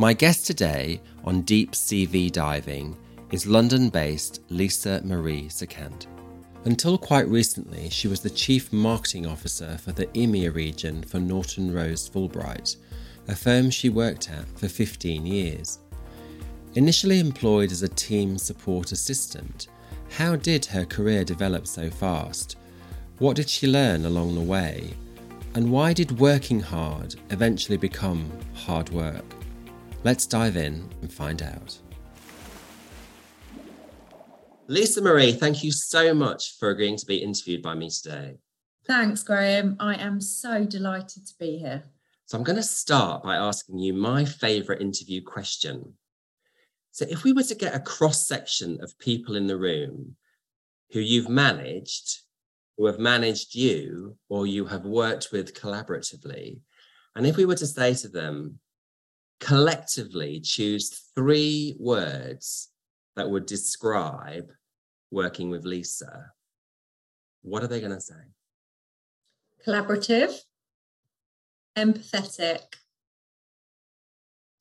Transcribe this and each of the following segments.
My guest today on Deep CV Diving is London based Lisa Marie Sikand. Until quite recently, she was the Chief Marketing Officer for the EMEA region for Norton Rose Fulbright, a firm she worked at for 15 years. Initially employed as a team support assistant, how did her career develop so fast? What did she learn along the way? And why did working hard eventually become hard work? Let's dive in and find out. Lisa Marie, thank you so much for agreeing to be interviewed by me today. Thanks, Graham. I am so delighted to be here. So, I'm going to start by asking you my favourite interview question. So, if we were to get a cross section of people in the room who you've managed, who have managed you, or you have worked with collaboratively, and if we were to say to them, collectively choose three words that would describe working with Lisa, what are they going to say? Collaborative, empathetic,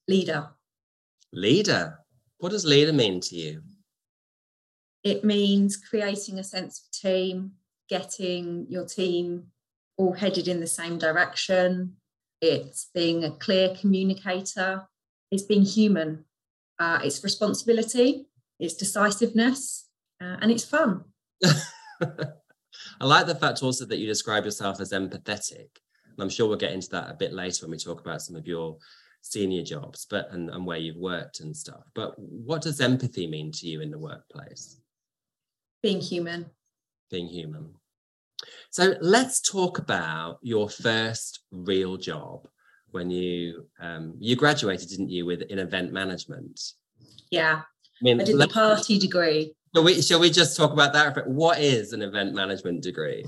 leader. Leader. What does leader mean to you? It means creating a sense of team, getting your team all headed in the same direction. It's being a clear communicator. It's being human. Uh, it's responsibility. It's decisiveness uh, and it's fun. I like the fact also that you describe yourself as empathetic. And I'm sure we'll get into that a bit later when we talk about some of your senior jobs but and, and where you've worked and stuff. But what does empathy mean to you in the workplace? Being human. Being human. So let's talk about your first real job when you um, you graduated, didn't you, with in event management? Yeah, I mean, I did the party degree. Shall we, shall we just talk about that? What is an event management degree?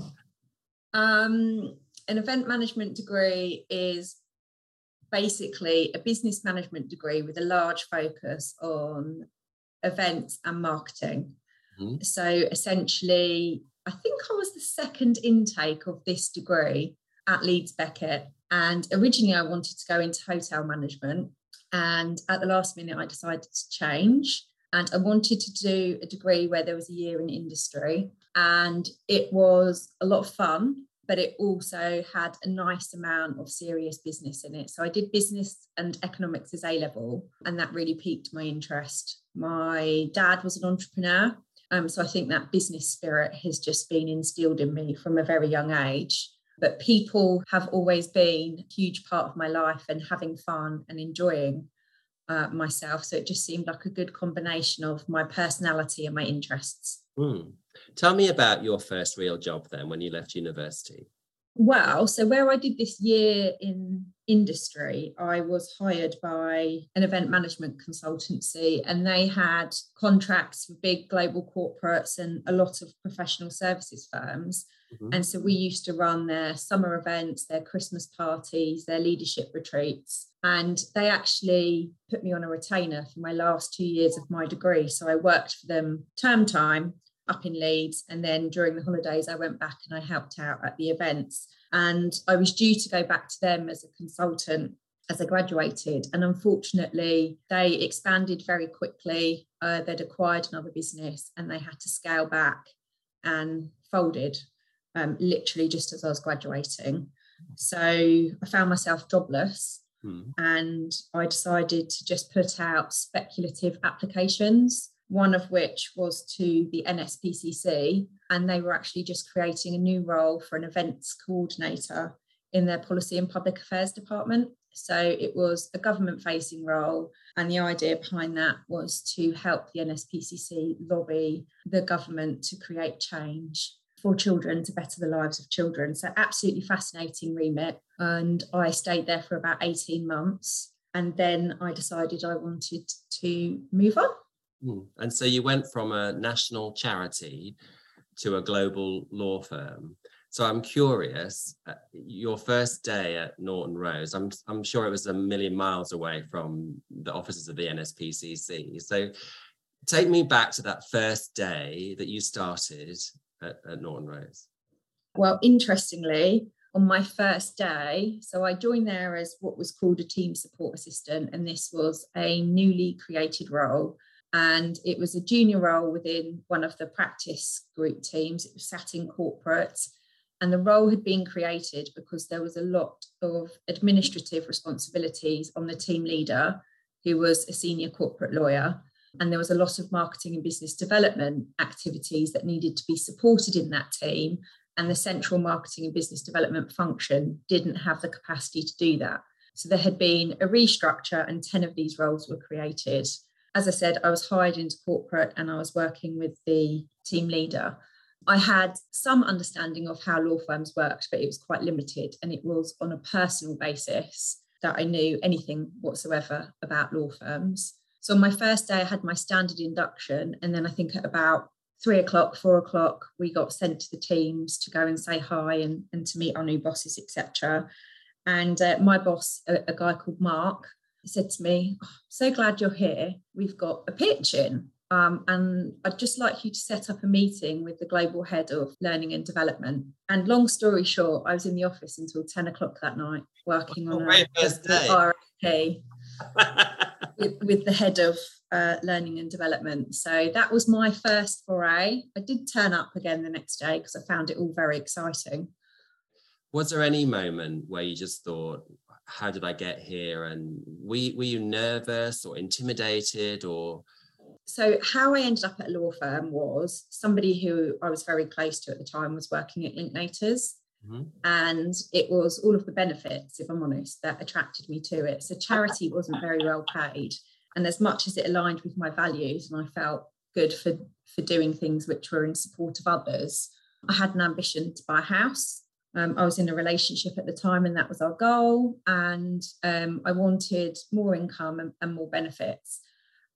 Um, an event management degree is basically a business management degree with a large focus on events and marketing. Mm-hmm. So essentially, I think I was the second intake of this degree at Leeds Beckett. And originally, I wanted to go into hotel management. And at the last minute, I decided to change and I wanted to do a degree where there was a year in industry. And it was a lot of fun, but it also had a nice amount of serious business in it. So I did business and economics as A level, and that really piqued my interest. My dad was an entrepreneur. Um, so I think that business spirit has just been instilled in me from a very young age. But people have always been a huge part of my life and having fun and enjoying uh, myself. So it just seemed like a good combination of my personality and my interests. Mm. Tell me about your first real job then when you left university. Well, so where I did this year in industry, I was hired by an event management consultancy, and they had contracts with big global corporates and a lot of professional services firms. Mm-hmm. And so we used to run their summer events, their Christmas parties, their leadership retreats. And they actually put me on a retainer for my last two years of my degree. So I worked for them term time up in Leeds. And then during the holidays, I went back and I helped out at the events. And I was due to go back to them as a consultant as I graduated. And unfortunately, they expanded very quickly. Uh, they'd acquired another business and they had to scale back and folded um, literally just as I was graduating. So I found myself jobless. Hmm. And I decided to just put out speculative applications one of which was to the NSPCC, and they were actually just creating a new role for an events coordinator in their policy and public affairs department. So it was a government facing role. And the idea behind that was to help the NSPCC lobby the government to create change for children to better the lives of children. So, absolutely fascinating remit. And I stayed there for about 18 months. And then I decided I wanted to move on. Mm. And so you went from a national charity to a global law firm. So I'm curious, uh, your first day at Norton Rose, I'm, I'm sure it was a million miles away from the offices of the NSPCC. So take me back to that first day that you started at, at Norton Rose. Well, interestingly, on my first day. So I joined there as what was called a team support assistant, and this was a newly created role. And it was a junior role within one of the practice group teams. It was sat in corporate. And the role had been created because there was a lot of administrative responsibilities on the team leader, who was a senior corporate lawyer. And there was a lot of marketing and business development activities that needed to be supported in that team and the central marketing and business development function didn't have the capacity to do that. So there had been a restructure, and 10 of these roles were created. As I said, I was hired into corporate and I was working with the team leader. I had some understanding of how law firms worked, but it was quite limited. And it was on a personal basis that I knew anything whatsoever about law firms. So on my first day, I had my standard induction. And then I think at about three o'clock, four o'clock, we got sent to the teams to go and say hi and, and to meet our new bosses, etc. And uh, my boss, a, a, guy called Mark, said to me, oh, "So glad you're here. We've got a pitch in, um, and I'd just like you to set up a meeting with the global head of learning and development." And long story short, I was in the office until ten o'clock that night, working on a, a RFP with, with the head of uh, learning and development. So that was my first foray. I did turn up again the next day because I found it all very exciting. Was there any moment where you just thought, how did I get here? And were you, were you nervous or intimidated or? So how I ended up at a law firm was somebody who I was very close to at the time was working at Linklaters. Mm-hmm. And it was all of the benefits, if I'm honest, that attracted me to it. So charity wasn't very well paid and as much as it aligned with my values and I felt good for for doing things which were in support of others, I had an ambition to buy a house. Um, I was in a relationship at the time, and that was our goal. And um, I wanted more income and, and more benefits.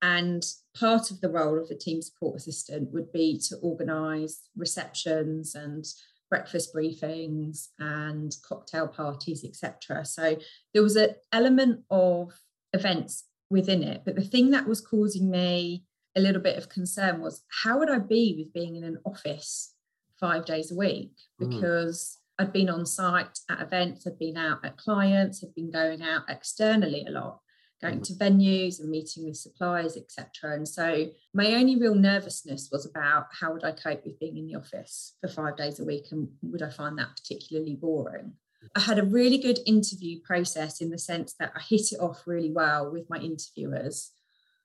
And part of the role of the team support assistant would be to organise receptions and breakfast briefings and cocktail parties, etc. So there was an element of events within it. But the thing that was causing me a little bit of concern was how would I be with being in an office five days a week? Hmm. Because mm. I'd been on site at events, I'd been out at clients, I'd been going out externally a lot, going mm. to venues and meeting with suppliers, etc. And so my only real nervousness was about how would I cope with being in the office for five days a week and would I find that particularly boring? I had a really good interview process in the sense that I hit it off really well with my interviewers.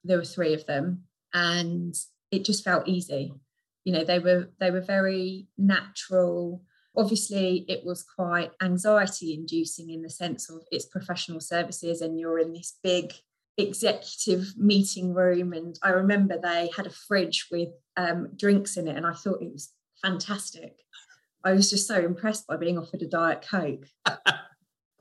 There were three of them, and it just felt easy. You know, they were they were very natural. Obviously, it was quite anxiety inducing in the sense of it's professional services and you're in this big executive meeting room. And I remember they had a fridge with um, drinks in it, and I thought it was fantastic. I was just so impressed by being offered a diet coke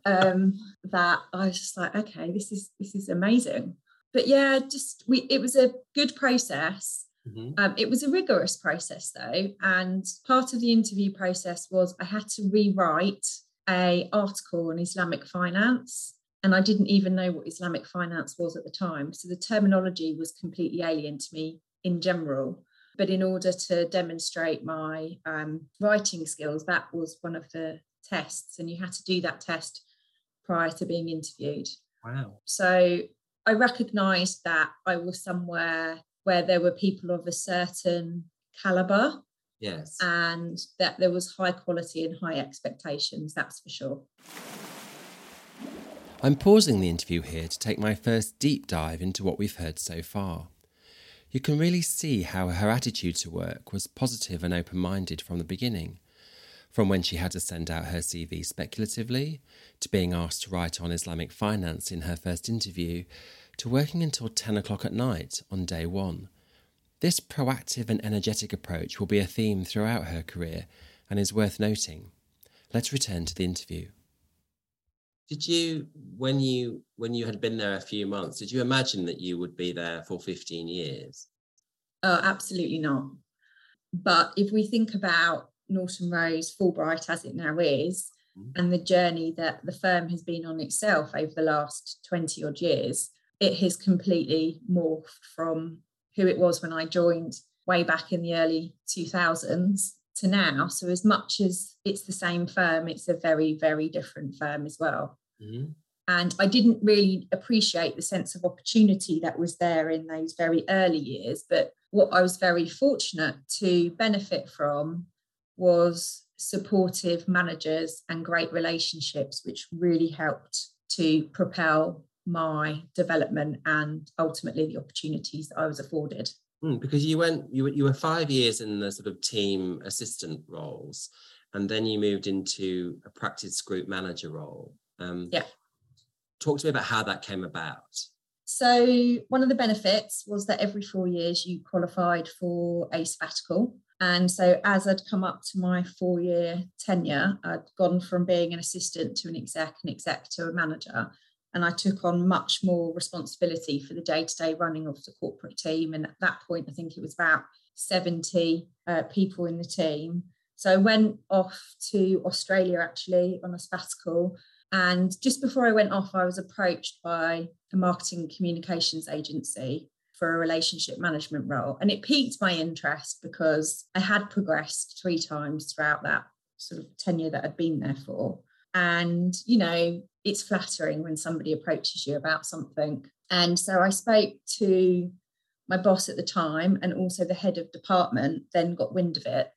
um, that I was just like, okay, this is this is amazing. But yeah, just we it was a good process. Mm-hmm. Um, it was a rigorous process though, and part of the interview process was I had to rewrite a article on Islamic finance, and I didn't even know what Islamic finance was at the time, so the terminology was completely alien to me in general. But in order to demonstrate my um, writing skills, that was one of the tests, and you had to do that test prior to being interviewed. Wow. So I recognized that I was somewhere where there were people of a certain caliber. Yes. And that there was high quality and high expectations, that's for sure. I'm pausing the interview here to take my first deep dive into what we've heard so far you can really see how her attitude to work was positive and open minded from the beginning. From when she had to send out her CV speculatively, to being asked to write on Islamic finance in her first interview, to working until 10 o'clock at night on day one. This proactive and energetic approach will be a theme throughout her career and is worth noting. Let's return to the interview did you when you when you had been there a few months did you imagine that you would be there for 15 years oh absolutely not but if we think about norton rose fulbright as it now is mm-hmm. and the journey that the firm has been on itself over the last 20 odd years it has completely morphed from who it was when i joined way back in the early 2000s to now. So, as much as it's the same firm, it's a very, very different firm as well. Mm-hmm. And I didn't really appreciate the sense of opportunity that was there in those very early years. But what I was very fortunate to benefit from was supportive managers and great relationships, which really helped to propel my development and ultimately the opportunities that I was afforded. Mm, because you went, you were, you were five years in the sort of team assistant roles, and then you moved into a practice group manager role. Um, yeah. Talk to me about how that came about. So, one of the benefits was that every four years you qualified for a sabbatical. And so, as I'd come up to my four year tenure, I'd gone from being an assistant to an exec, an exec to a manager and I took on much more responsibility for the day to day running of the corporate team. And at that point, I think it was about 70 uh, people in the team. So I went off to Australia actually on a sabbatical. And just before I went off, I was approached by a marketing communications agency for a relationship management role. And it piqued my interest because I had progressed three times throughout that sort of tenure that I'd been there for. And, you know, it's flattering when somebody approaches you about something. And so I spoke to my boss at the time and also the head of department, then got wind of it.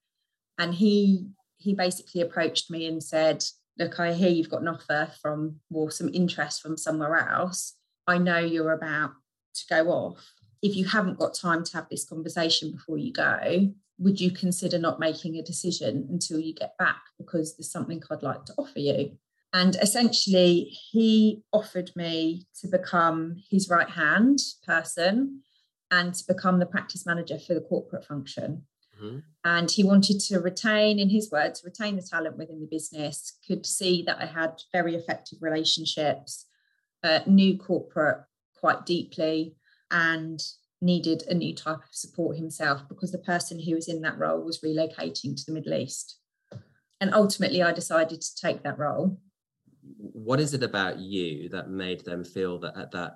And he he basically approached me and said, Look, I hear you've got an offer from or some interest from somewhere else. I know you're about to go off. If you haven't got time to have this conversation before you go, would you consider not making a decision until you get back because there's something I'd like to offer you? And essentially, he offered me to become his right hand person and to become the practice manager for the corporate function. Mm-hmm. And he wanted to retain, in his words, retain the talent within the business, could see that I had very effective relationships, uh, knew corporate quite deeply, and needed a new type of support himself because the person who was in that role was relocating to the Middle East. And ultimately, I decided to take that role what is it about you that made them feel that at that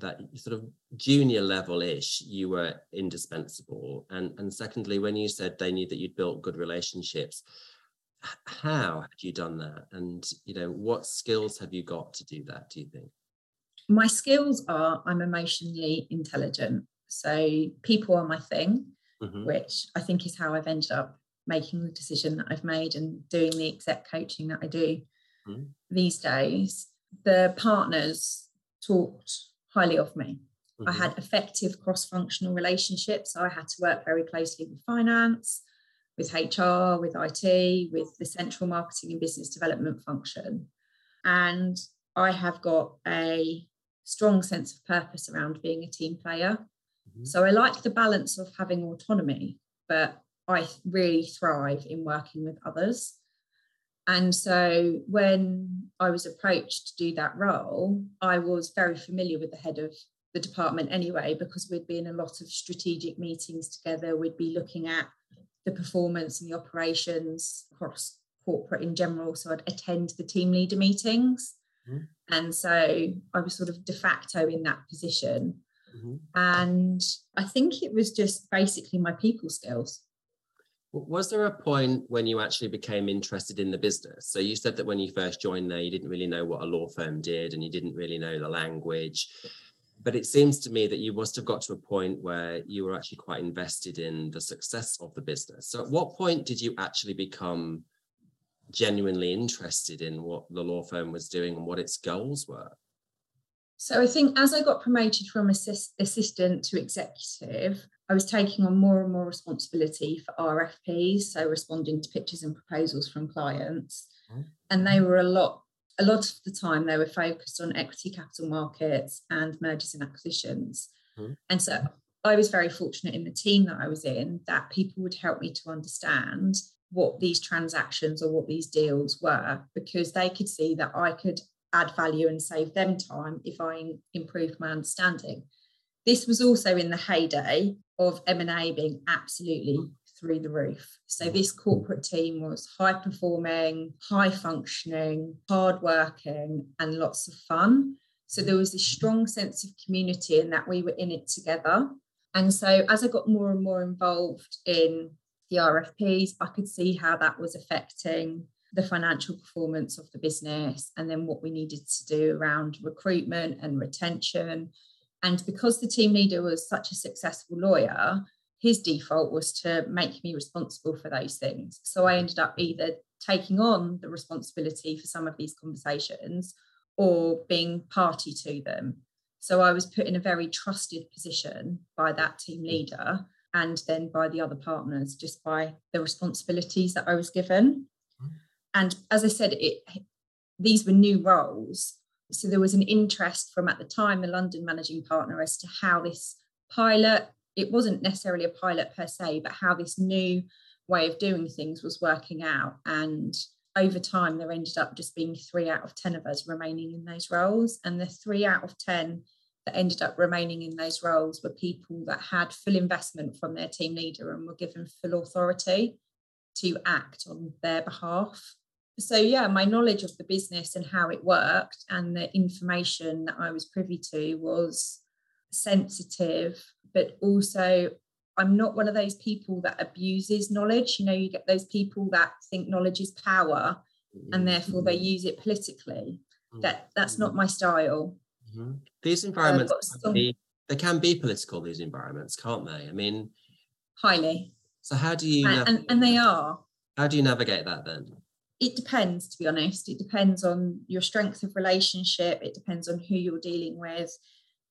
that sort of junior level ish you were indispensable? And and secondly when you said they knew that you'd built good relationships how had you done that? And you know what skills have you got to do that do you think? My skills are i'm emotionally intelligent. So people are my thing mm-hmm. which i think is how i've ended up making the decision that i've made and doing the exec coaching that i do mm-hmm. these days, the partners talked highly of me. Mm-hmm. I had effective cross functional relationships. So I had to work very closely with finance, with HR, with IT, with the central marketing and business development function. And I have got a strong sense of purpose around being a team player. Mm-hmm. So I like the balance of having autonomy, but I really thrive in working with others. And so when I was approached to do that role, I was very familiar with the head of the department anyway, because we'd be in a lot of strategic meetings together. We'd be looking at the performance and the operations across corporate in general. So I'd attend the team leader meetings. Mm-hmm. And so I was sort of de facto in that position. Mm-hmm. And I think it was just basically my people skills. Was there a point when you actually became interested in the business? So you said that when you first joined there, you didn't really know what a law firm did and you didn't really know the language. But it seems to me that you must have got to a point where you were actually quite invested in the success of the business. So at what point did you actually become genuinely interested in what the law firm was doing and what its goals were? So I think as I got promoted from assist, assistant to executive, I was taking on more and more responsibility for RFPs, so responding to pitches and proposals from clients. Mm-hmm. And they were a lot, a lot of the time they were focused on equity capital markets and mergers and acquisitions. Mm-hmm. And so I was very fortunate in the team that I was in that people would help me to understand what these transactions or what these deals were because they could see that I could add value and save them time if I improved my understanding. This was also in the heyday of M&A being absolutely mm. through the roof. So mm. this corporate team was high performing, high functioning, hard working and lots of fun. So there was this strong sense of community and that we were in it together. And so as I got more and more involved in the RFPs, I could see how that was affecting the financial performance of the business and then what we needed to do around recruitment and retention. And because the team leader was such a successful lawyer, his default was to make me responsible for those things. So I ended up either taking on the responsibility for some of these conversations or being party to them. So I was put in a very trusted position by that team leader and then by the other partners, just by the responsibilities that I was given. Mm-hmm. And as I said, it these were new roles. So there was an interest from at the time the London managing partner as to how this pilot, it wasn't necessarily a pilot per se, but how this new way of doing things was working out. And over time, there ended up just being three out of 10 of us remaining in those roles. And the three out of 10 that ended up remaining in those roles were people that had full investment from their team leader and were given full authority to act on their behalf. So, yeah, my knowledge of the business and how it worked and the information that I was privy to was sensitive, but also I'm not one of those people that abuses knowledge. You know, you get those people that think knowledge is power and therefore they use it politically. Mm. That that's not my style. Mm-hmm. These environments, uh, some, be, they can be political. These environments, can't they? I mean, highly. So how do you? And, and, and they are. How do you navigate that then? It depends, to be honest. It depends on your strength of relationship. It depends on who you're dealing with.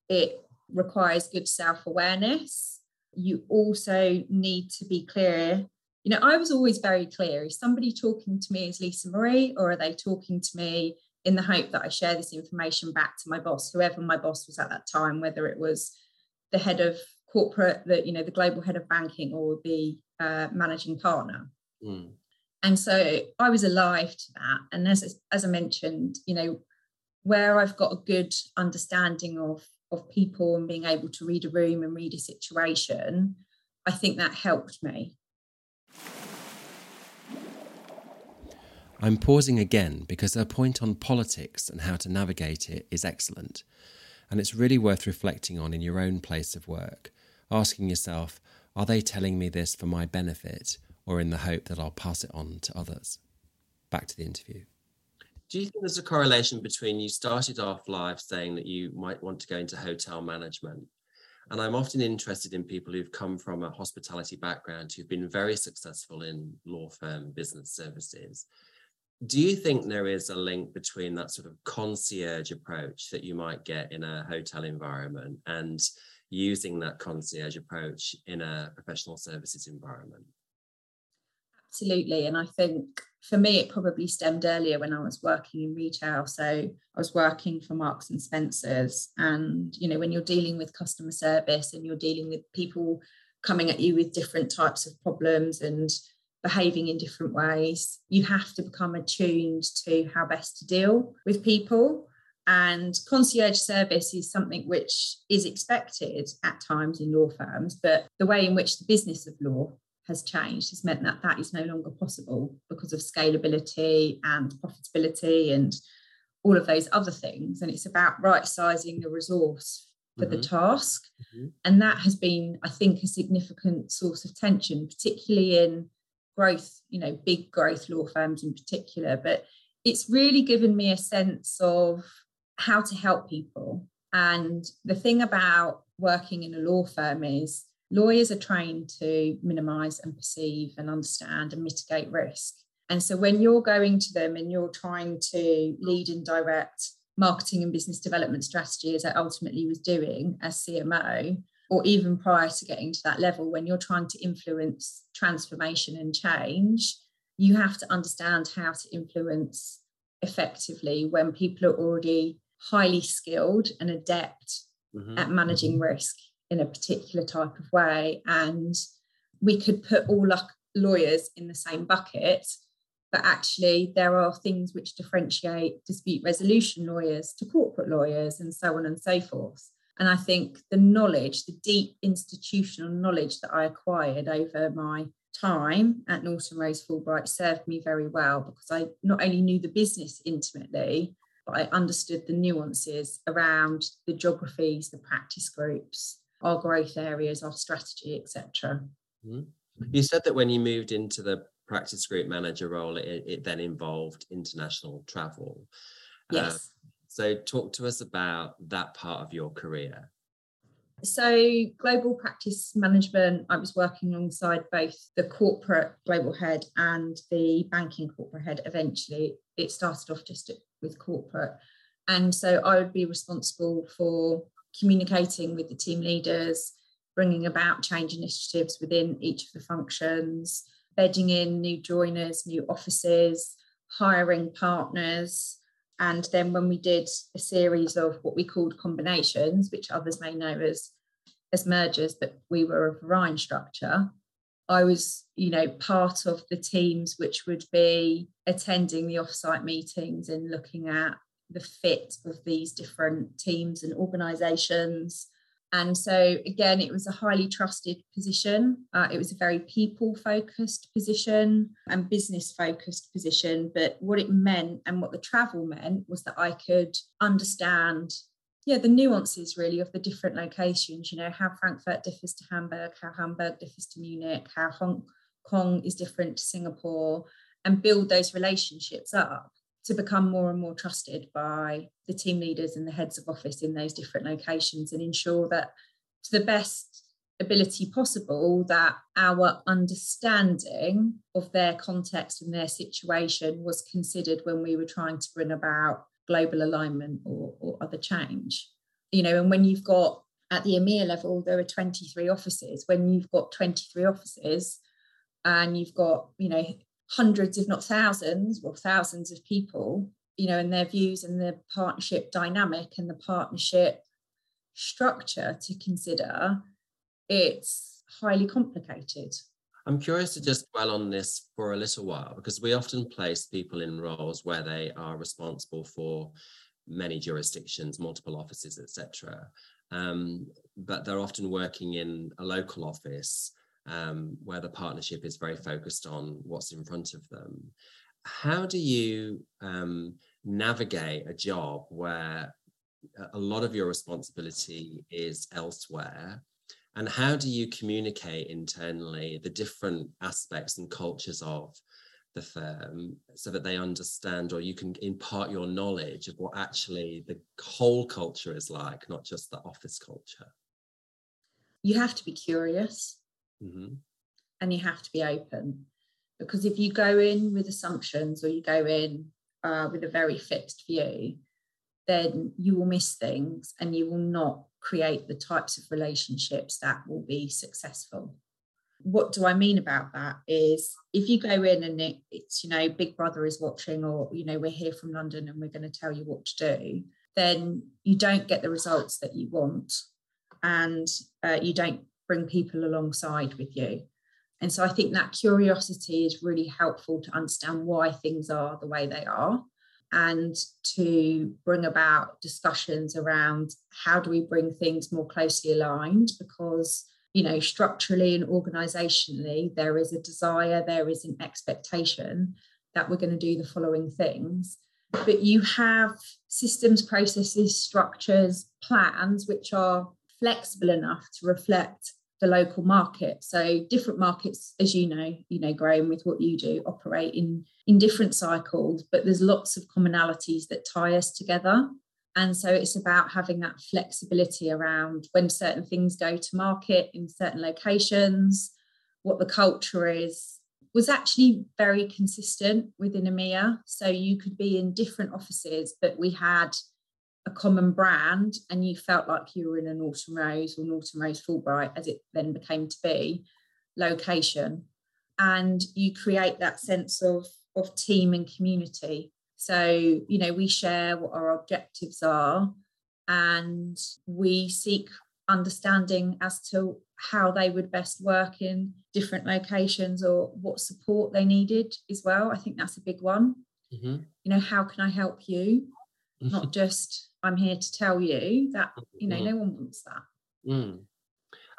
It requires good self awareness you also need to be clear. You know, I was always very clear. Is somebody talking to me as Lisa Marie, or are they talking to me in the hope that I share this information back to my boss, whoever my boss was at that time, whether it was the head of corporate, the you know, the global head of banking, or the uh, managing partner. Mm. And so I was alive to that. And as as I mentioned, you know, where I've got a good understanding of of people and being able to read a room and read a situation, I think that helped me. I'm pausing again because her point on politics and how to navigate it is excellent. And it's really worth reflecting on in your own place of work, asking yourself, are they telling me this for my benefit or in the hope that I'll pass it on to others? Back to the interview do you think there's a correlation between you started off life saying that you might want to go into hotel management? And I'm often interested in people who've come from a hospitality background who've been very successful in law firm business services. Do you think there is a link between that sort of concierge approach that you might get in a hotel environment and using that concierge approach in a professional services environment? Absolutely. And I think for me, it probably stemmed earlier when I was working in retail. So I was working for Marks and Spencers. And, you know, when you're dealing with customer service and you're dealing with people coming at you with different types of problems and behaving in different ways, you have to become attuned to how best to deal with people. And concierge service is something which is expected at times in law firms, but the way in which the business of law has changed has meant that that is no longer possible because of scalability and profitability and all of those other things. And it's about right sizing the resource for mm-hmm. the task. Mm-hmm. And that has been, I think, a significant source of tension, particularly in growth, you know, big growth law firms in particular. But it's really given me a sense of how to help people. And the thing about working in a law firm is lawyers are trained to minimize and perceive and understand and mitigate risk. And so when you're going to them and you're trying to lead and direct marketing and business development strategy, as I ultimately was doing as CMO, or even prior to getting to that level, when you're trying to influence transformation and change, you have to understand how to influence effectively when people are already highly skilled and adept mm-hmm. at managing mm-hmm. risk in a particular type of way. And we could put all lawyers in the same bucket, but actually, there are things which differentiate dispute resolution lawyers to corporate lawyers and so on and so forth. And I think the knowledge, the deep institutional knowledge that I acquired over my time at Norton Rose Fulbright served me very well because I not only knew the business intimately, but I understood the nuances around the geographies, the practice groups, our growth areas, our strategy, etc. Mm-hmm. You said that when you moved into the practice group manager role, it, it then involved international travel. Yes. Uh, so, talk to us about that part of your career. So, global practice management, I was working alongside both the corporate global head and the banking corporate head. Eventually, it started off just with corporate. And so, I would be responsible for communicating with the team leaders, bringing about change initiatives within each of the functions, bedding in new joiners, new offices, hiring partners. And then when we did a series of what we called combinations, which others may know as, as mergers, but we were a Verein structure, I was, you know, part of the teams which would be attending the offsite meetings and looking at the fit of these different teams and organizations and so, again, it was a highly trusted position. Uh, it was a very people focused position and business focused position. But what it meant and what the travel meant was that I could understand, yeah, the nuances really of the different locations, you know, how Frankfurt differs to Hamburg, how Hamburg differs to Munich, how Hong Kong is different to Singapore, and build those relationships up to become more and more trusted by the team leaders and the heads of office in those different locations and ensure that to the best ability possible that our understanding of their context and their situation was considered when we were trying to bring about global alignment or, or other change. You know and when you've got at the EMEA level there are 23 offices. When you've got 23 offices and you've got you know hundreds, if not thousands, or thousands of people, you know, and their views and the partnership dynamic and the partnership structure to consider, it's highly complicated. I'm curious to just dwell on this for a little while because we often place people in roles where they are responsible for many jurisdictions, multiple offices, etc. Um, but they're often working in a local office um, where the partnership is very focused on what's in front of them. How do you um, navigate a job where a lot of your responsibility is elsewhere? And how do you communicate internally the different aspects and cultures of the firm so that they understand or you can impart your knowledge of what actually the whole culture is like, not just the office culture? You have to be curious mm-hmm. and you have to be open because if you go in with assumptions or you go in uh, with a very fixed view then you will miss things and you will not create the types of relationships that will be successful what do i mean about that is if you go in and it, it's you know big brother is watching or you know we're here from london and we're going to tell you what to do then you don't get the results that you want and uh, you don't bring people alongside with you. And so I think that curiosity is really helpful to understand why things are the way they are and to bring about discussions around how do we bring things more closely aligned because you know structurally and organizationally there is a desire there is an expectation that we're going to do the following things but you have systems processes structures plans which are flexible enough to reflect the local market. So different markets, as you know, you know, Graham, with what you do, operate in in different cycles, but there's lots of commonalities that tie us together. And so it's about having that flexibility around when certain things go to market in certain locations, what the culture is, was actually very consistent within EMEA. So you could be in different offices, but we had a common brand and you felt like you were in an Norton Rose or Norton Rose Fulbright, as it then became to be, location. And you create that sense of, of team and community. So, you know, we share what our objectives are and we seek understanding as to how they would best work in different locations or what support they needed as well. I think that's a big one. Mm-hmm. You know, how can I help you? Not just I'm here to tell you that you know mm. no one wants that. Mm.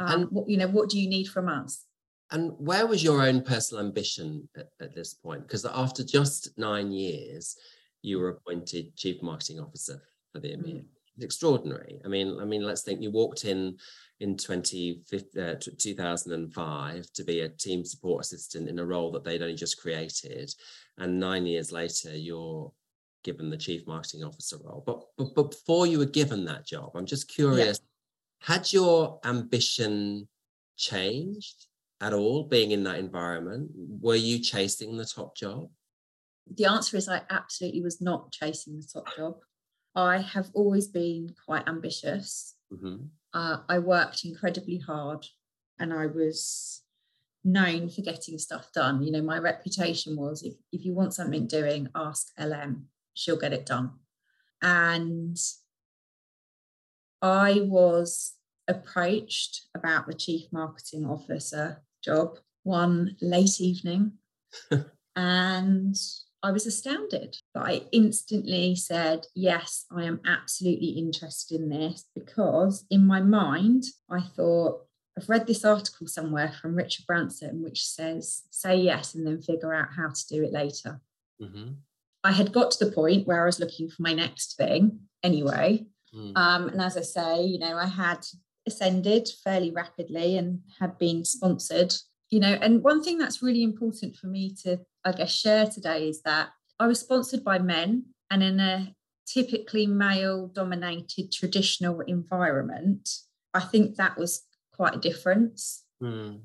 Um, and what you know, what do you need from us? And where was your own personal ambition at, at this point? Because after just nine years, you were appointed chief marketing officer for the EMEA. Mm. extraordinary. I mean, I mean, let's think you walked in in 20, uh, 2005 to be a team support assistant in a role that they'd only just created. And nine years later, you're given the chief marketing officer role. But, but, but before you were given that job, I'm just curious, yeah. had your ambition changed at all being in that environment? Were you chasing the top job? The answer is I absolutely was not chasing the top job. I have always been quite ambitious. Mm-hmm. Uh, I worked incredibly hard and I was known for getting stuff done. You know, my reputation was if, if you want something doing, ask LM, she'll get it done. And I was approached about the chief marketing officer job one late evening. and I was astounded. But I instantly said, Yes, I am absolutely interested in this because in my mind, I thought, I've read this article somewhere from Richard Branson, which says, Say yes and then figure out how to do it later. Mm-hmm. I had got to the point where I was looking for my next thing anyway. Mm. Um, and as I say, you know, I had ascended fairly rapidly and had been sponsored you know and one thing that's really important for me to i guess share today is that i was sponsored by men and in a typically male dominated traditional environment i think that was quite a difference mm.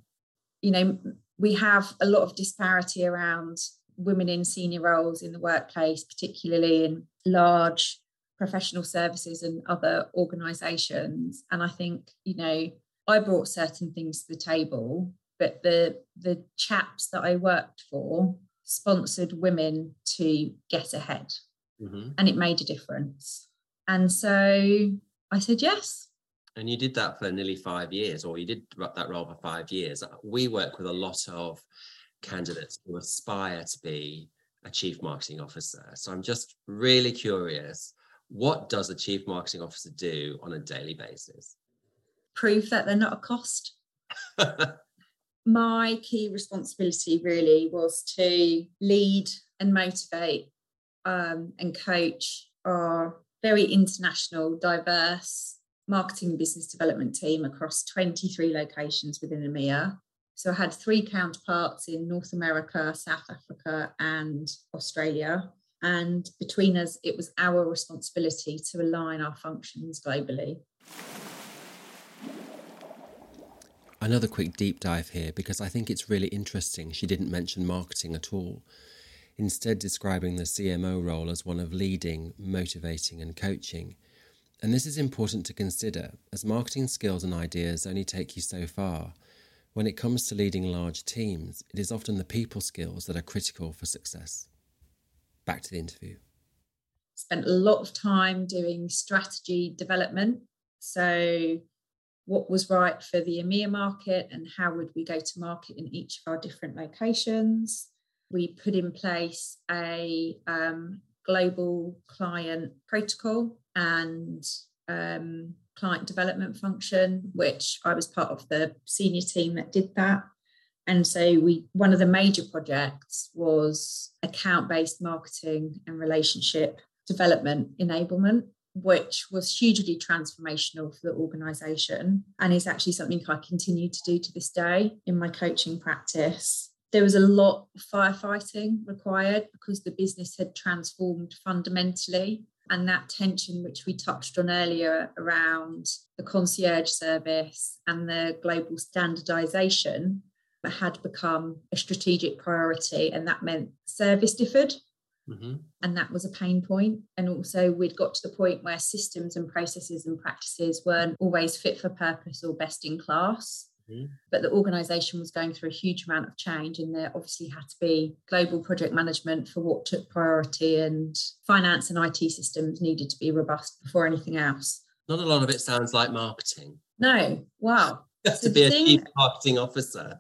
you know we have a lot of disparity around women in senior roles in the workplace particularly in large professional services and other organizations and i think you know i brought certain things to the table but the the chaps that I worked for sponsored women to get ahead, mm-hmm. and it made a difference. And so I said yes. And you did that for nearly five years, or you did that role for five years. We work with a lot of candidates who aspire to be a chief marketing officer. So I'm just really curious what does a chief marketing officer do on a daily basis? Prove that they're not a cost. my key responsibility really was to lead and motivate um, and coach our very international, diverse marketing and business development team across 23 locations within EMEA. So I had three counterparts in North America, South Africa, and Australia. And between us, it was our responsibility to align our functions globally. Another quick deep dive here because I think it's really interesting. She didn't mention marketing at all, instead, describing the CMO role as one of leading, motivating, and coaching. And this is important to consider, as marketing skills and ideas only take you so far. When it comes to leading large teams, it is often the people skills that are critical for success. Back to the interview. Spent a lot of time doing strategy development. So, what was right for the EMEA market and how would we go to market in each of our different locations. We put in place a um, global client protocol and um, client development function, which I was part of the senior team that did that. And so we one of the major projects was account-based marketing and relationship development enablement which was hugely transformational for the organization and is actually something I continue to do to this day in my coaching practice. There was a lot of firefighting required because the business had transformed fundamentally. And that tension, which we touched on earlier around the concierge service and the global standardization, had become a strategic priority. And that meant service differed Mm-hmm. And that was a pain point. And also, we'd got to the point where systems and processes and practices weren't always fit for purpose or best in class. Mm-hmm. But the organization was going through a huge amount of change, and there obviously had to be global project management for what took priority, and finance and IT systems needed to be robust before anything else. Not a lot of it sounds like marketing. No, wow. You have to be a chief marketing officer.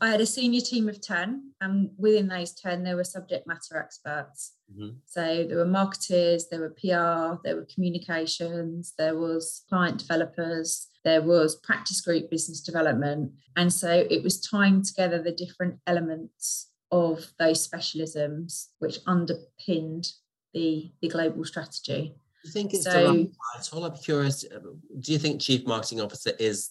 I had a senior team of 10, and within those 10, there were subject matter experts. Mm-hmm. So there were marketers, there were PR, there were communications, there was client developers, there was practice group business development. And so it was tying together the different elements of those specialisms which underpinned the, the global strategy. Do you think it's so, the right title? I'm curious. Do you think chief marketing officer is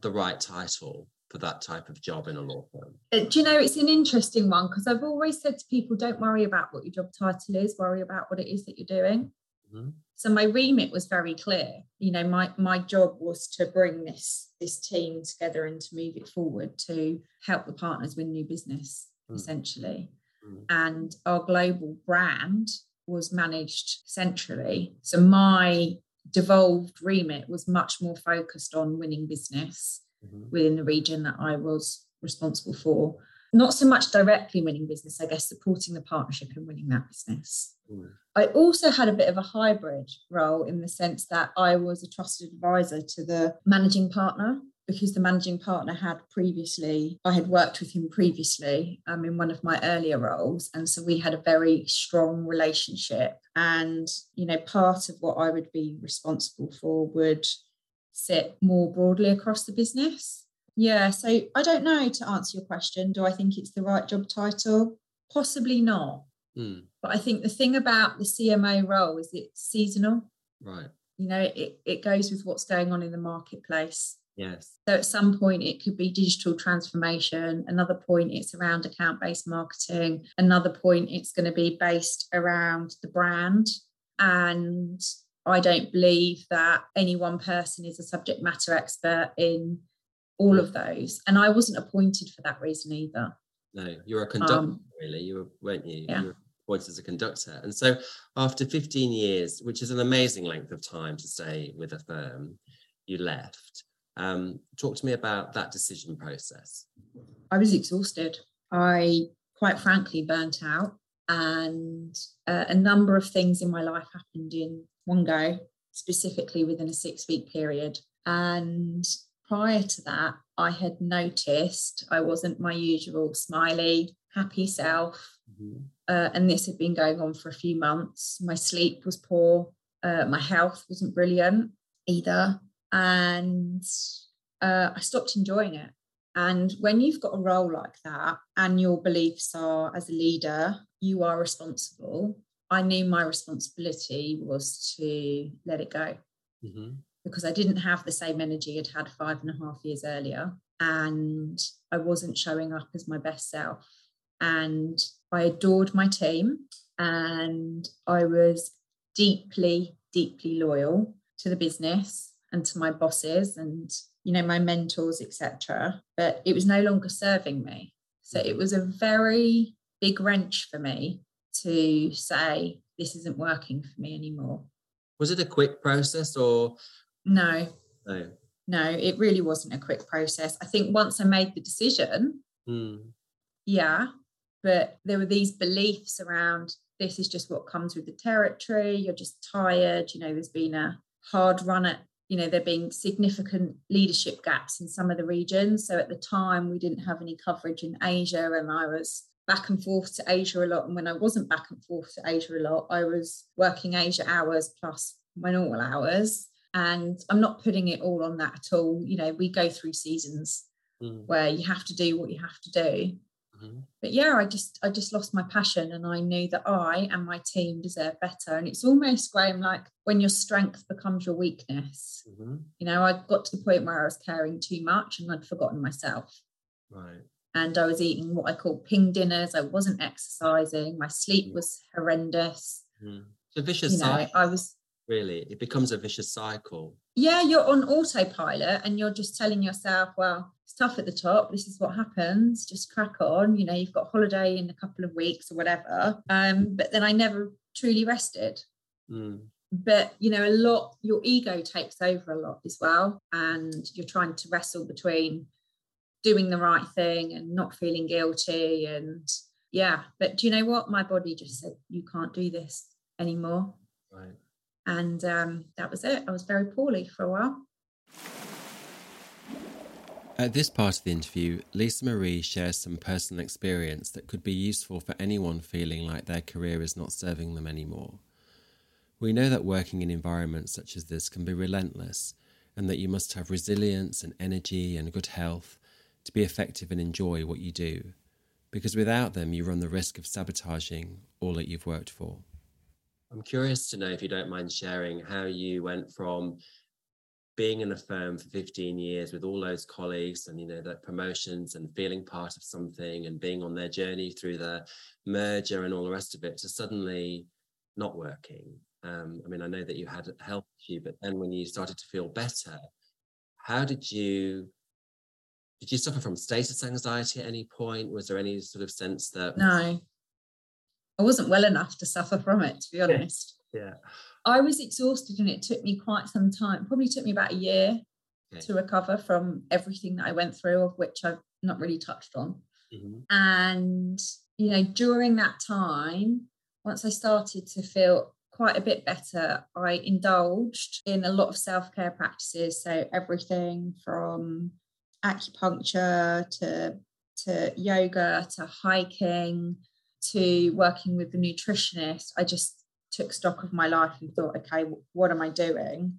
the right title for that type of job in a law firm? Uh, do you know, it's an interesting one because I've always said to people, don't worry about what your job title is, worry about what it is that you're doing. Mm-hmm. So my remit was very clear. You know, my my job was to bring this this team together and to move it forward to help the partners win new business, mm. essentially. Mm. And our global brand was managed centrally. So my devolved remit was much more focused on winning business mm-hmm. within the region that I was responsible for. Not so much directly winning business, I guess, supporting the partnership and winning that business. Mm. I also had a bit of a hybrid role in the sense that I was a trusted advisor to the managing partner because the managing partner had previously, I had worked with him previously um, in one of my earlier roles. And so we had a very strong relationship. And, you know, part of what I would be responsible for would sit more broadly across the business. Yeah. So I don't know to answer your question. Do I think it's the right job title? Possibly not. Mm. But I think the thing about the CMO role is it's seasonal. Right. You know, it, it goes with what's going on in the marketplace. Yes. So at some point it could be digital transformation. Another point it's around account based marketing. Another point it's going to be based around the brand. And I don't believe that any one person is a subject matter expert in all of those. And I wasn't appointed for that reason either. No, you were a conductor, um, really. You were, weren't you? Yeah. You were appointed as a conductor. And so after 15 years, which is an amazing length of time to stay with a firm, you left. Um, talk to me about that decision process. I was exhausted. I quite frankly burnt out, and uh, a number of things in my life happened in one go, specifically within a six week period. And prior to that, I had noticed I wasn't my usual smiley, happy self. Mm-hmm. Uh, and this had been going on for a few months. My sleep was poor. Uh, my health wasn't brilliant either and uh, I stopped enjoying it. And when you've got a role like that, and your beliefs are as a leader, you are responsible. I knew my responsibility was to let it go mm-hmm. Because I didn't have the same energy I'd had five and a half years earlier. And I wasn't showing up as my best self. And I adored my team and I was deeply, deeply loyal to the business and to my bosses and you know my mentors etc but it was no longer serving me so it was a very big wrench for me to say this isn't working for me anymore was it a quick process or no. No no it really wasn't a quick process. I think once i made the decision mm. yeah but there were these beliefs around this is just what comes with the territory. You're just tired. You know there's been a hard run at you know there being significant leadership gaps in some of the regions. So at the time we didn't have any coverage in asia and i was back and forth to asia a lot. And when i wasn't back and forth to asia a lot i was working asia hours plus my normal hours and i'm not putting it all on that at all you know we go through seasons mm. where you have to do what you have to do Mm-hmm. But yeah, I just I just lost my passion and I knew that I and my team deserve better. And it's almost Graham like when your strength becomes your weakness. Mm-hmm. You know, I got to the point where I was caring too much and I'd forgotten myself. Right. And I was eating what I call ping dinners. I wasn't exercising. My sleep mm-hmm. was horrendous. Mm. It's a vicious you know, cycle. I was really. It becomes a vicious cycle. Yeah, you're on autopilot and you're just telling yourself, well, it's tough at the top. This is what happens. Just crack on. You know, you've got holiday in a couple of weeks or whatever. Um, but then I never truly rested. Mm. But you know, a lot your ego takes over a lot as well, and you're trying to wrestle between doing the right thing and not feeling guilty and yeah but do you know what my body just said you can't do this anymore right and um, that was it i was very poorly for a while at this part of the interview, Lisa Marie shares some personal experience that could be useful for anyone feeling like their career is not serving them anymore. We know that working in environments such as this can be relentless, and that you must have resilience and energy and good health to be effective and enjoy what you do, because without them, you run the risk of sabotaging all that you've worked for. I'm curious to know if you don't mind sharing how you went from being in a firm for 15 years with all those colleagues and you know the promotions and feeling part of something and being on their journey through the merger and all the rest of it to suddenly not working. Um, i mean i know that you had health issue but then when you started to feel better how did you did you suffer from status anxiety at any point? Was there any sort of sense that no i wasn't well enough to suffer from it to be honest yeah I was exhausted and it took me quite some time, probably took me about a year okay. to recover from everything that I went through, of which I've not really touched on. Mm-hmm. And, you know, during that time, once I started to feel quite a bit better, I indulged in a lot of self care practices. So, everything from acupuncture to, to yoga to hiking to working with the nutritionist. I just took stock of my life and thought, okay, what am I doing?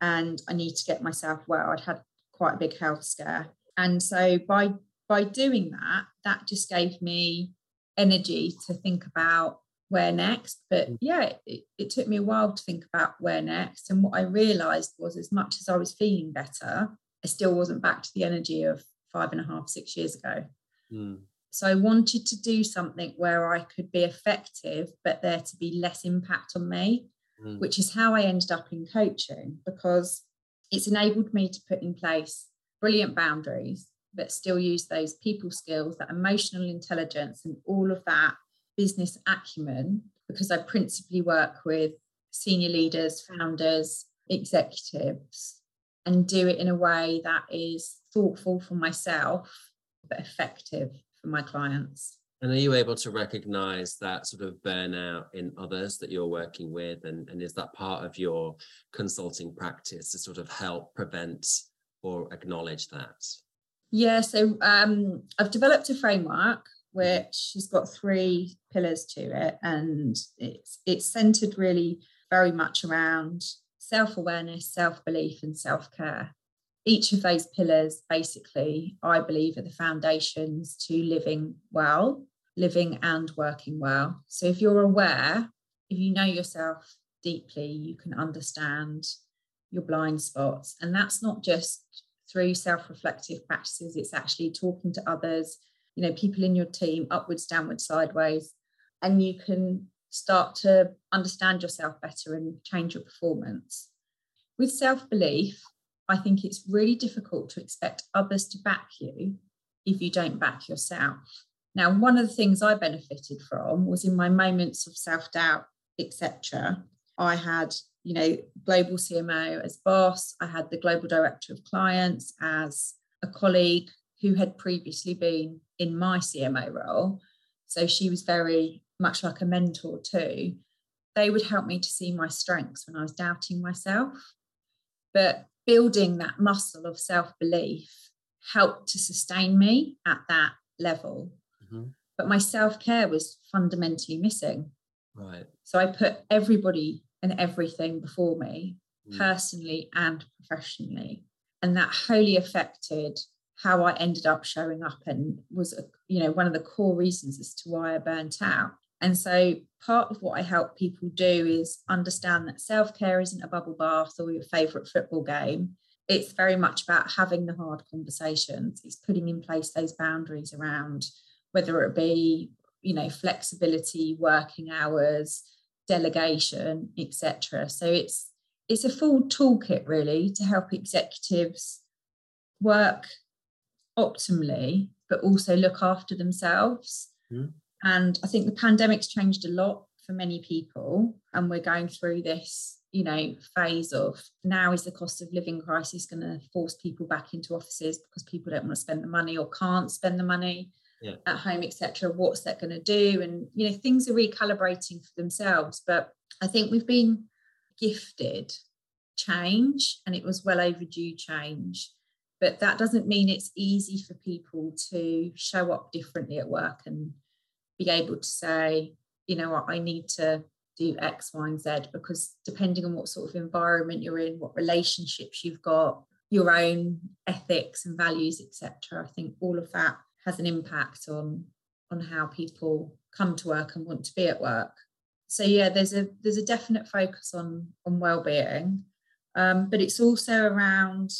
And I need to get myself well. I'd had quite a big health scare. And so by by doing that, that just gave me energy to think about where next. But mm. yeah, it, it took me a while to think about where next. And what I realized was as much as I was feeling better, I still wasn't back to the energy of five and a half, six years ago. Mm. So I wanted to do something where I could be effective, but there to be less impact on me, mm. which is how I ended up in coaching because it's enabled me to put in place brilliant boundaries, but still use those people skills, that emotional intelligence, and all of that business acumen because I principally work with senior leaders, founders, executives, and do it in a way that is thoughtful for myself, but effective for my clients. And are you able to recognize that sort of burnout in others that you're working with? And, and is that part of your consulting practice to sort of help prevent or acknowledge that? Yeah, so um, I've developed a framework which has got three pillars to it, and it's it's centered really very much around self-awareness, self-belief, and self-care each of those pillars basically i believe are the foundations to living well living and working well. So if you're aware if you know yourself deeply you can understand your blind spots. And that's not just through self-reflective practices it's actually talking to others you know people in your team upwards downwards sideways. And you can start to understand yourself better and change your performance. With self-belief I think it's really difficult to expect others to back you if you don't back yourself. Now, one of the things I benefited from was in my moments of self doubt, etc. I had, you know, global CMO as boss. I had the global director of clients as a colleague who had previously been in my CMO role. So she was very much like a mentor too. They would help me to see my strengths when I was doubting myself. But building that muscle of self belief helped to sustain me at that level. Mm-hmm. But my self care was fundamentally missing. Right. So I put everybody and everything before me, mm. personally and professionally. And that wholly affected how I ended up showing up and was, you know, one of the core reasons as to why I burnt out. And so part of what I help people do is understand that self care isn't a bubble bath or your favorite football game. It's very much about having the hard conversations. It's putting in place those boundaries around whether it be, you know, flexibility, working hours, delegation, etc. So it's it's a full toolkit really to help executives work optimally, but also look after themselves. Mm. And I think the pandemic's changed a lot for many people. And we're going through this, you know, phase of now is the cost of living crisis going to force people back into offices because people don't want to spend the money or can't spend the money yeah. at home, etc. What's that going to do? And, you know, things are recalibrating for themselves. But I think we've been gifted change and it was well overdue change but that doesn't mean it's easy for people to show up differently at work and be able to say, you know what, I need to do X, Y, and Z because depending on what sort of environment you're in, what relationships you've got, your own ethics and values, etc. I think all of that has an impact on on how people come to work and want to be at work. so yeah, there's a there's a definite focus on on well-being, um, but it's also around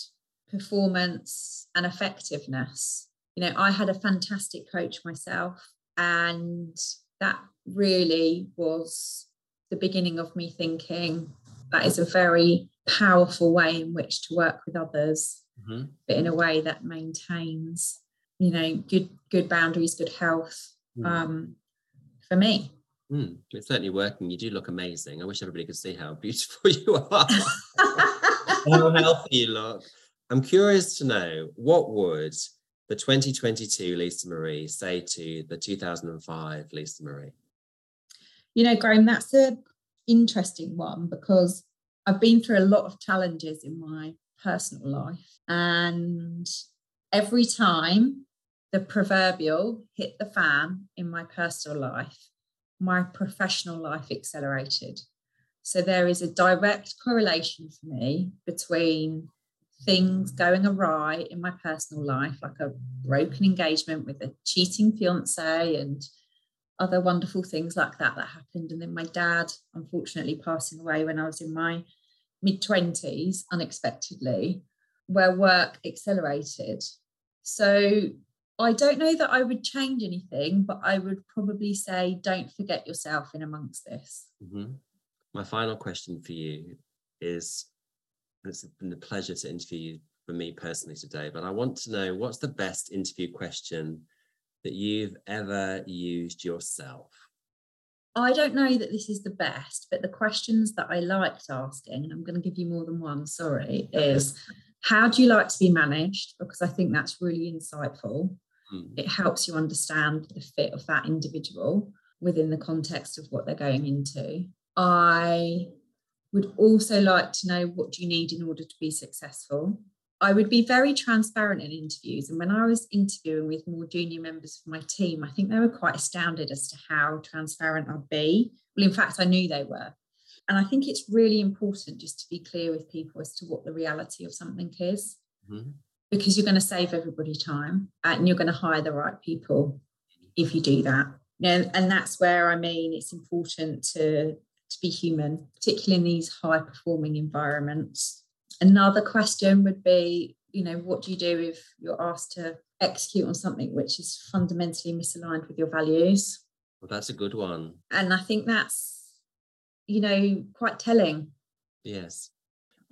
performance and effectiveness. You know, I had a fantastic coach myself, and that really was the beginning of me thinking that is a very powerful way in which to work with others, mm-hmm. but in a way that maintains, you know, good good boundaries, good health mm. um, for me. Mm, it's certainly working. You do look amazing. I wish everybody could see how beautiful you are. how healthy you look. I'm curious to know what would the 2022 Lisa Marie say to the 2005 Lisa Marie? You know, Graham, that's an interesting one because I've been through a lot of challenges in my personal life, and every time the proverbial hit the fan in my personal life, my professional life accelerated. So there is a direct correlation for me between things going awry in my personal life, like a broken engagement with a cheating fiance and other wonderful things like that that happened. And then my dad, unfortunately, passing away when I was in my mid 20s unexpectedly, where work accelerated. So I don't know that I would change anything, but I would probably say don't forget yourself in amongst this. Mm-hmm. My final question for you is it's been a pleasure to interview you for me personally today, but I want to know what's the best interview question that you've ever used yourself? I don't know that this is the best, but the questions that I liked asking, and I'm going to give you more than one, sorry, is how do you like to be managed? Because I think that's really insightful. Mm. It helps you understand the fit of that individual within the context of what they're going into. I would also like to know what you need in order to be successful. I would be very transparent in interviews. And when I was interviewing with more junior members of my team, I think they were quite astounded as to how transparent I'd be. Well, in fact, I knew they were. And I think it's really important just to be clear with people as to what the reality of something is. Mm-hmm because you're going to save everybody time and you're going to hire the right people if you do that. And, and that's where I mean it's important to, to be human, particularly in these high performing environments. Another question would be, you know, what do you do if you're asked to execute on something which is fundamentally misaligned with your values? Well, that's a good one. And I think that's, you know, quite telling. Yes.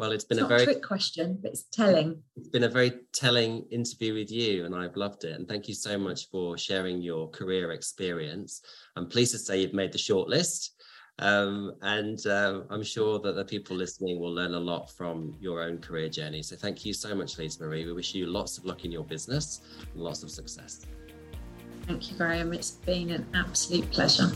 Well, it's been it's a very trick question, but it's telling. It's been a very telling interview with you, and I've loved it. And thank you so much for sharing your career experience. I'm pleased to say you've made the shortlist. Um, and uh, I'm sure that the people listening will learn a lot from your own career journey. So thank you so much, Lisa Marie. We wish you lots of luck in your business and lots of success. Thank you, Graham. It's been an absolute pleasure.